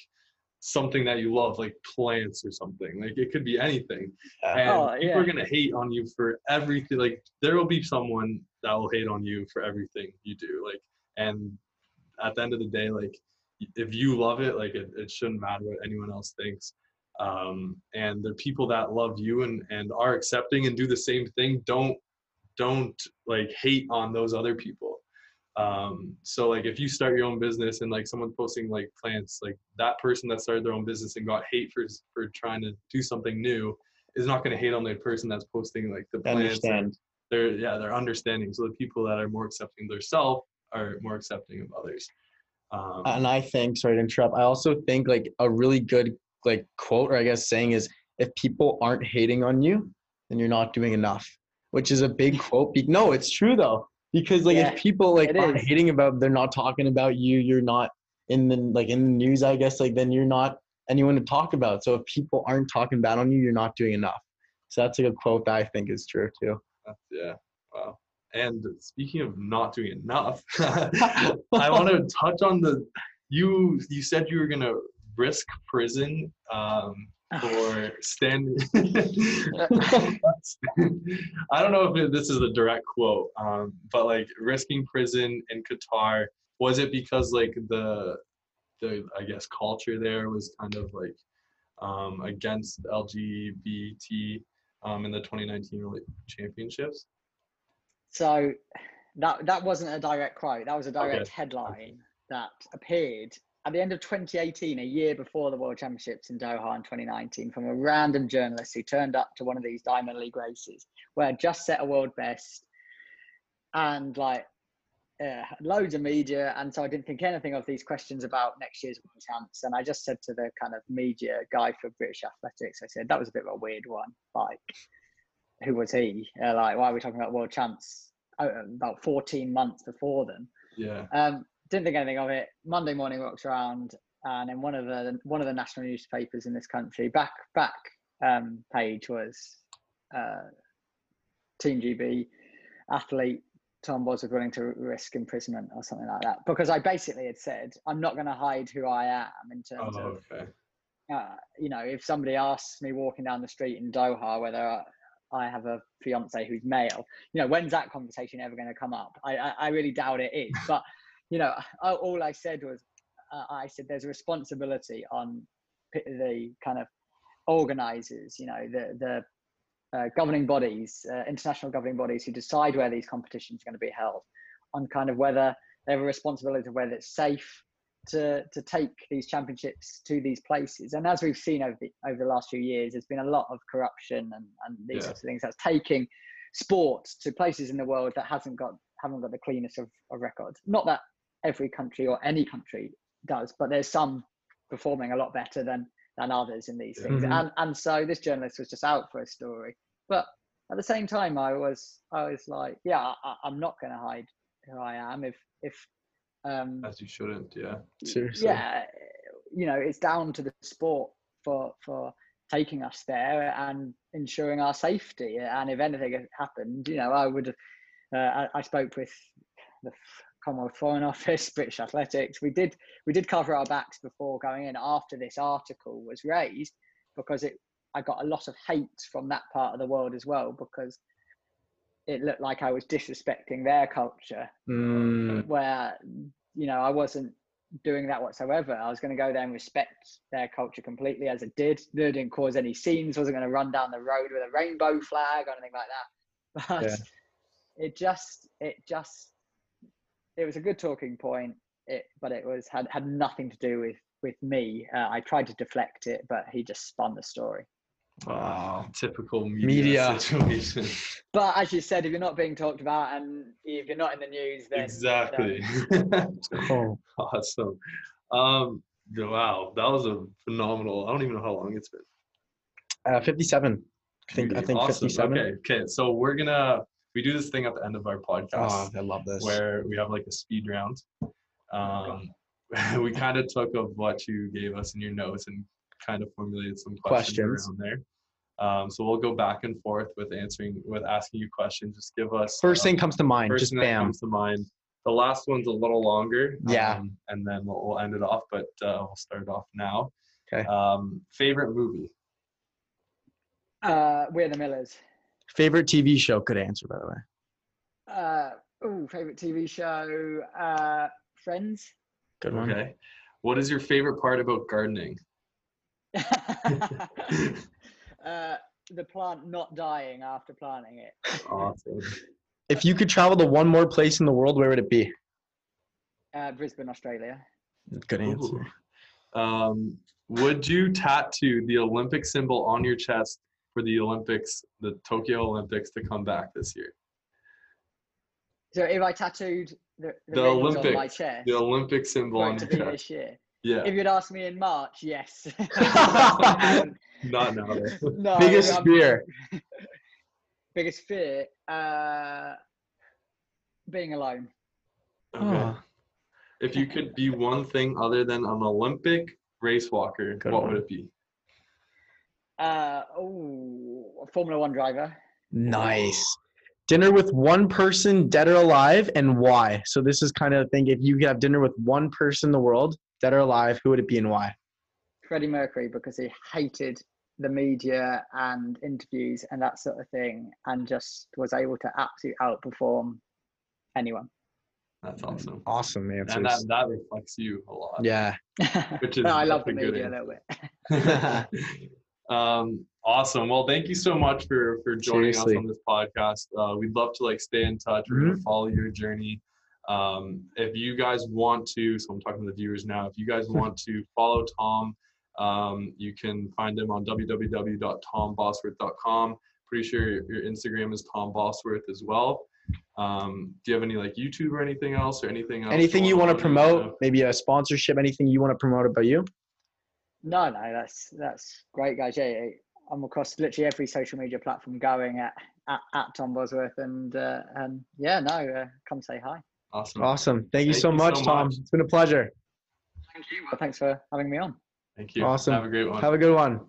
something that you love like plants or something. Like it could be anything. And Oh, people yeah. are going to hate on you for everything. Like there will be someone that will hate on you for everything you do. Like and at the end of the day like if you love it like it, it shouldn't matter what anyone else thinks. Um and the people that love you and and are accepting and do the same thing don't don't like hate on those other people um so like if you start your own business and like someone posting like plants like that person that started their own business and got hate for for trying to do something new is not going to hate on the person that's posting like the plants understand. they're yeah they're understanding so the people that are more accepting of their self are more accepting of others um, And I think, sorry to interrupt, I also think like a really good like quote or I guess saying is if people aren't hating on you, then you're not doing enough. Which is a big quote. No, it's true though. Because like Yeah, if people like aren't is. hating about they're not talking about you, you're not in the like in the news, I guess, like then you're not anyone to talk about. So if people aren't talking bad on you, you're not doing enough. So that's like a quote that I think is true too. That's- yeah wow and speaking of not doing enough i want to touch on the you you said you were going to risk prison um for standing i don't know if this is a direct quote um but like risking prison in qatar was it because like the the i guess culture there was kind of like um against lgbt um in the 2019 championships So that that wasn't a direct quote. That was a direct Okay. headline that appeared at the end of 2018, a year before the World Championships in Doha in 2019, from a random journalist who turned up to one of these Diamond League races where I'd just set a world best and like uh, loads of media. And so I didn't think anything of these questions about next year's World Champs. And I just said to the kind of media guy for British Athletics, I said, that was a bit of a weird one. Like, who was he? Uh, like, why are we talking about World Champs uh, about 14 months before them? yeah Um, didn't think anything of it. Monday morning walks around, and in one of the one of the national newspapers in this country, back back um, page was uh, Team GB athlete Tom Bosworth willing to risk imprisonment or something like that. Because I basically had said I'm not going to hide who I am in terms oh, of okay uh, you know, if somebody asks me walking down the street in Doha whether I, I have a fiance who's male, you know, when's that conversation ever going to come up? I, I, I really doubt it is. But, you know, I, all I said was, uh, I said there's a responsibility on the kind of organizers, you know, the, the uh, governing bodies, uh, international governing bodies who decide where these competitions are going to be held, on kind of whether they have a responsibility of whether it's safe to to take these championships to these places. And as we've seen over the over the last few years, there's been a lot of corruption and, and these Yeah. sorts of things that's taking sport to places in the world that hasn't got haven't got the cleanest of, of records. Not that every country or any country does, but there's some performing a lot better than than others in these things. Mhm. And and so this journalist was just out for a story. But at the same time I was I was like, yeah, I, I'm not gonna hide who I am if if um as you shouldn't yeah Seriously. yeah you know it's down to the sport for for taking us there and ensuring our safety and if anything had happened you know i would uh, I, I spoke with the commonwealth foreign office british athletics we did we did cover our backs before going in after this article was raised because it i got a lot of hate from that part of the world as well because it looked like i was disrespecting their culture Mm, where you know I wasn't doing that whatsoever. I was going to go there and respect their culture completely as it did. They didn't cause any scenes. wasn't going to run down the road with a rainbow flag or anything like that. But Yeah. it just it just it was a good talking point. it, but it was had had nothing to do with with me. Uh, I tried to deflect it, but he just spun the story. Wow. Typical media, Media. situation. But as you said, if you're not being talked about and if you're not in the news, then exactly. Oh, awesome. Um, wow, that was a phenomenal. I don't even know how long it's been. uh, 57. I think I think awesome. 57. Okay, okay. So we're gonna we do this thing at the end of our podcast Oh, I love this. where we have like a speed round. Um, we kind of took of what you gave us in your notes and kind of formulated some questions, Questions. around there. Um, so we'll go back and forth with answering with asking you questions. Just give us First um, thing comes to mind, first just thing that bam. comes to mind. The last one's a little longer. Yeah. um, and then we'll, we'll end it off, but uh, we'll start off now. Okay. Um, favorite movie? uh, we're the Millers. Favorite TV show could answer by the way. Uh, oh, favorite TV show, uh, Friends. Good one. Okay. What is your favorite part about gardening? uh, the plant not dying after planting it. Awesome. If you could travel to one more place in the world, where would it be? Uh, Brisbane, Australia. Good answer. Um, would you tattoo the Olympic symbol on your chest for the Olympics, the Tokyo Olympics, to come back this year? So if I tattooed the, the, The rings on my Olympics, chest The Olympic symbol on it to your be chest. this year. Yeah, If you'd asked me in March, yes. not now. no, Biggest I'm- fear. biggest fear, uh, being alone. Okay. Oh, If you could be one thing other than an Olympic race walker, Good what one. would it be? Uh, oh, Formula One driver. nice. Dinner with one person, dead or alive, and why? So this is kind of thing. If you could have dinner with one person in the world, dead or alive, who would it be and why? Freddie Mercury because he hated the media and interviews and that sort of thing, and just was able to absolutely outperform anyone. That's awesome. Awesome And that, that reflects you a lot. yeah. Which is I love the good media a little bit. um, awesome. Well, thank you so much for for joining Seriously. us on this podcast. Uh, we'd love to like stay in touch. We're Mm-hmm. gonna follow your journey. Um, if you guys want to, so I'm talking to the viewers now. If you guys want to follow Tom, um, you can find him on www.tombosworth.com. Pretty sure your, your Instagram is Tom Bosworth as well. Um, do you have any like YouTube or anything else or anything else? Anything you want to promote? Maybe a sponsorship? Anything you want to promote about you? No, no, that's that's great, guys. Yeah, I'm across literally every social media platform going at at, at Tom Bosworth, and uh, and yeah, no, uh, come say hi. Awesome. Awesome. Thank you Thank so you much, so Tom. much. It's been a pleasure. Thank you. Well, thanks for having me on. Thank you. Awesome. Have a great one. Have a good one.